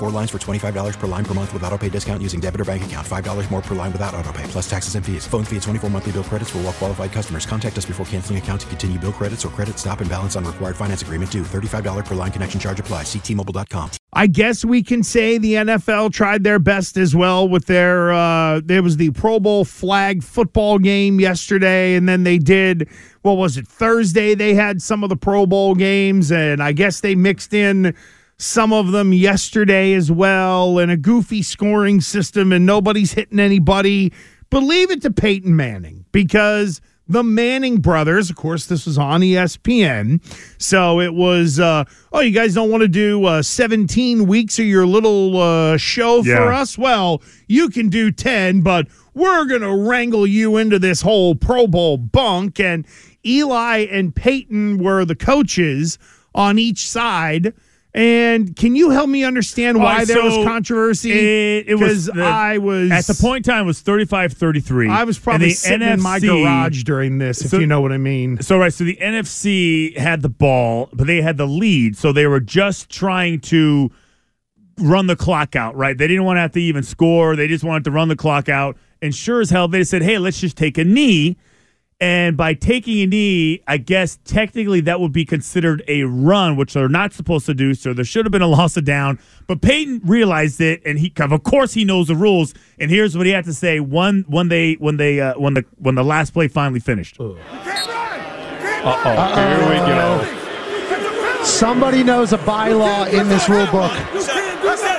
Four lines for $25 per line per month with auto pay discount using debit or bank account. $5 more per line without auto pay, plus taxes and fees. Phone fee at 24 monthly bill credits for all well qualified customers. Contact us before canceling account to continue bill credits or credit stop and balance on required finance agreement due. $35 per line connection charge apply. Ctmobile.com. I guess we can say the NFL tried their best as well with their uh there was the Pro Bowl flag football game yesterday and then they did what was it Thursday they had some of the Pro Bowl games and I guess they mixed in some of them yesterday as well and a goofy scoring system and nobody's hitting anybody but leave it to Peyton Manning because the Manning brothers, of course, this was on ESPN. So it was, uh, oh, you guys don't want to do uh, 17 weeks of your little uh, show for us? Well, you can do 10, but we're going to wrangle you into this whole Pro Bowl bunk. And Eli and Peyton were the coaches on each side. And can you help me understand why right, there so was controversy? It, it was the- I was at the point in time it was 35-33. I was probably sitting in my garage during this, if So- you know what I mean. So right, so the NFC had the ball, but they had the lead, so they were just trying to run the clock out. Right, they didn't want to have to even score; they just wanted to run the clock out. And sure as hell, they said, "Hey, let's just take a knee." And by taking a knee, I guess technically that would be considered a run, which they're not supposed to do. So there should have been a loss of down. But Peyton realized it, and he, of course, he knows the rules. And here's what he had to say: when when they when they uh, when the when the last play finally finished. Uh-oh. Here we go. Somebody knows a bylaw in this rule book. You can't do that.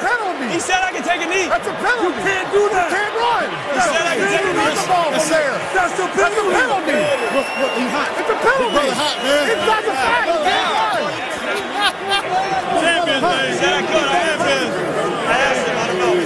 He said I can take a knee. That's a penalty. You can't do that. You can't run. That's a penalty. That's a penalty. Look, look, he hot. It's a penalty. hot, man. It's not the fact. He can't. Champions, man. He said I. I have been. I asked him. I don't know.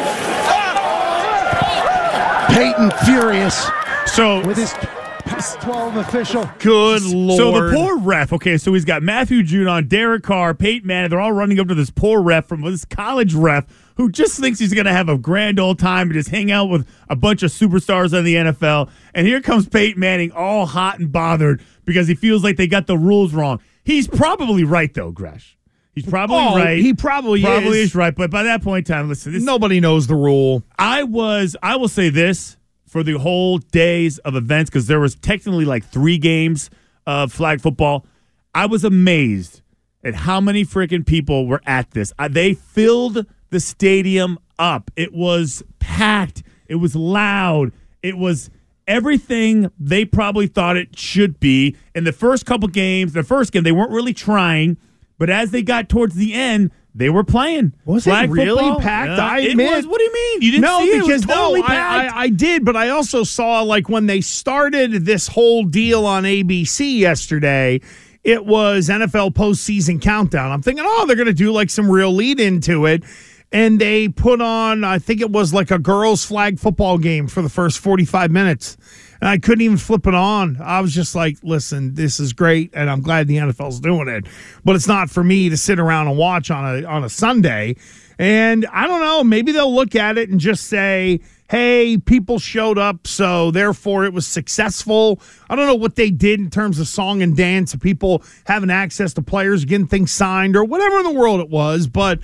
Peyton furious So with his Pac-12 official. Good lord. So the poor ref, okay, so he's got Matthew Judon, Derek Carr, Peyton Manning. They're all running up to this poor ref from this college ref who just thinks he's going to have a grand old time and just hang out with a bunch of superstars in the NFL. And here comes Peyton Manning, all hot and bothered because he feels like they got the rules wrong. He's probably right, though, Gresh. He's probably Oh, right. he probably probably is. is right. But by that point in time, listen, this, Nobody knows the rule. I was, I will say this for the whole days of events because there was technically like three games of flag football. I was amazed at how many freaking people were at this. Uh, they filled the stadium up. It was packed. It was loud. It was everything they probably thought it should be. In the first couple games, the first game, they weren't really trying, but as they got towards the end, they were playing. Was Flag it really football. packed? Yeah, I it admit. was. What do you mean? You didn't no, see it? It because totally no, I. I, I did, but I also saw like when they started this whole deal on ABC yesterday. It was NFL postseason countdown. I'm thinking, oh, they're going to do like some real lead into it. And they put on, I think it was like a girls' flag football game for the first 45 minutes. And I couldn't even flip it on. I was just like, listen, this is great. And I'm glad the NFL's doing it. But it's not for me to sit around and watch on a, on a Sunday. And I don't know, maybe they'll look at it and just say, hey, people showed up, so therefore it was successful. I don't know what they did in terms of song and dance, people having access to players, getting things signed, or whatever in the world it was. But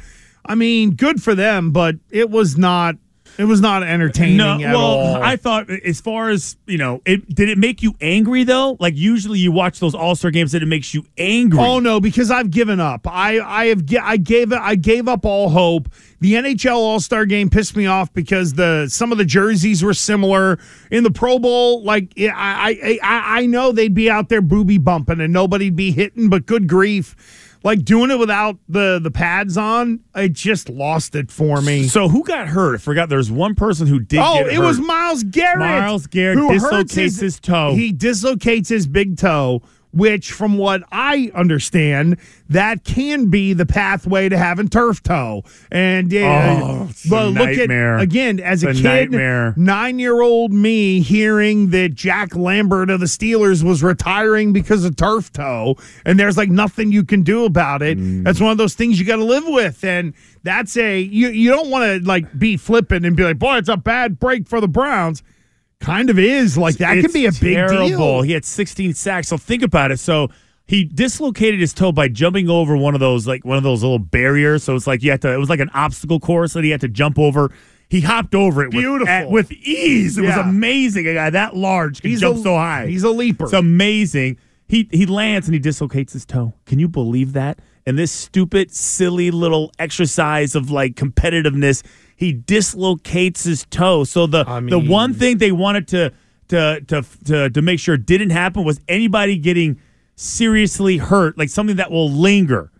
I mean, good for them, but it was not. It was not entertaining no, well, all. I thought as far as you know, it did it make you angry though? Like usually you watch those All Star games and it makes you angry. Oh no, because I've given up. I I have I gave I gave up all hope. The NHL All Star Game pissed me off because the some of the jerseys were similar in the Pro Bowl. Like I I I, I know they'd be out there booby bumping and nobody'd be hitting, but good grief. Like doing it without the the pads on, it just lost it for me. So who got hurt? I forgot. There's one person who did. Oh, it hurt. was Myles Garrett. Myles Garrett who dislocates his toe. He dislocates his big toe, which, from what I understand, that can be the pathway to having turf toe. And uh, Oh, a but look nightmare. at again as a It's a kid, nine year old me hearing that Jack Lambert of the Steelers was retiring because of turf toe, and there's like nothing you can do about it. Mm. That's one of those things you got to live with, and that's a you. You don't want to like be flippant and be like, boy, it's a bad break for the Browns. Kind of is like that could It's be a big terrible. deal. He had 16 sacks. So think about it. So he dislocated his toe by jumping over one of those like one of those little barriers. So it's like you had to. It was like an obstacle course that he had to jump over. He hopped over it with, Beautiful. at- with ease. It Yeah. was amazing. A guy that large can He's jump a- so high. he's a leaper. It's amazing. He he lands and he dislocates his toe. Can you believe that? And this stupid, silly little exercise of like competitiveness, he dislocates his toe. So the I the one thing they wanted to to to to to make sure didn't happen was anybody getting seriously hurt, like something that will linger.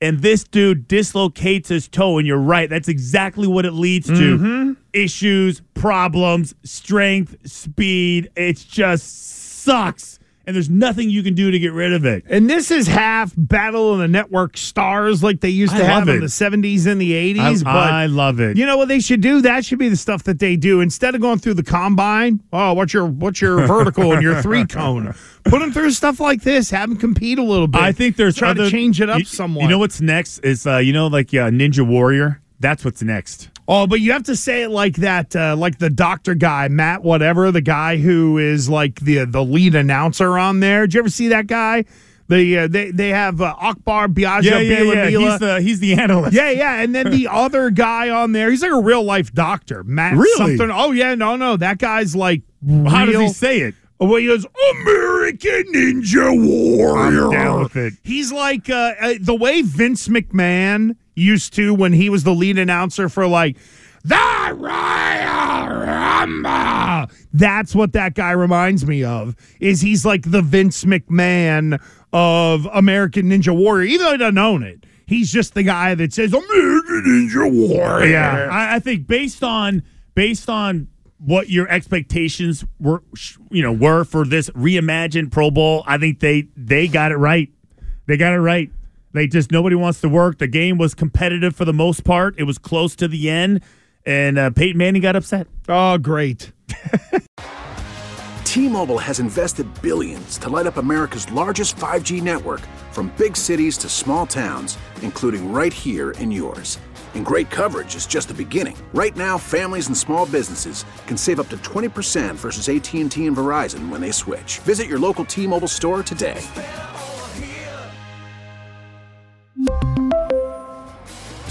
And this dude dislocates his toe, and you're right. That's exactly what it leads to: mm-hmm. issues, problems, strength, speed. It just sucks, and there's nothing you can do to get rid of it. And this is half Battle of the Network stars like they used I to have in it. the 70s and the 80s. I, but I love it. You know what they should do? That should be the stuff that they do instead of going through the combine. Oh, what's your what's your vertical and your three cone? Put them through stuff like this. Have them compete a little bit. I think there's try other, to change it up you, somewhat. You know what's next is uh, you know like uh, Ninja Warrior. That's what's next. Oh, but you have to say it like that, uh, like the doctor guy, Matt, whatever, the guy who is like the the lead announcer on there. Did you ever see that guy? The uh, they they have uh, Akbar Gbaja Yeah, yeah, yeah. Biamila. He's the he's the analyst. Yeah, yeah, and then the other guy on there, he's like a real life doctor, Matt Really? something. Oh yeah, no, no, that guy's like. How does real- he say it? Well, he goes American Ninja Warrior. I'm down with it. He's like uh, uh, the way Vince McMahon used to when he was the lead announcer for like the Royal Rumble. That's what that guy reminds me of. Is he's like the Vince McMahon of American Ninja Warrior, even though he doesn't own it. He's just the guy that says American Ninja Warrior. Yeah, I, I think based on based on what your expectations were, you know, were for this reimagined Pro Bowl, I think they they got it right. They got it right. They just nobody wants to work. The game was competitive for the most part. It was close to the end, and uh, Peyton Manning got upset. Oh, great. T-Mobile has invested billions to light up America's largest 5G network from big cities to small towns, including right here in yours. And great coverage is just the beginning. Right now, families and small businesses can save up to 20% versus AT&T and Verizon when they switch. Visit your local T-Mobile store today.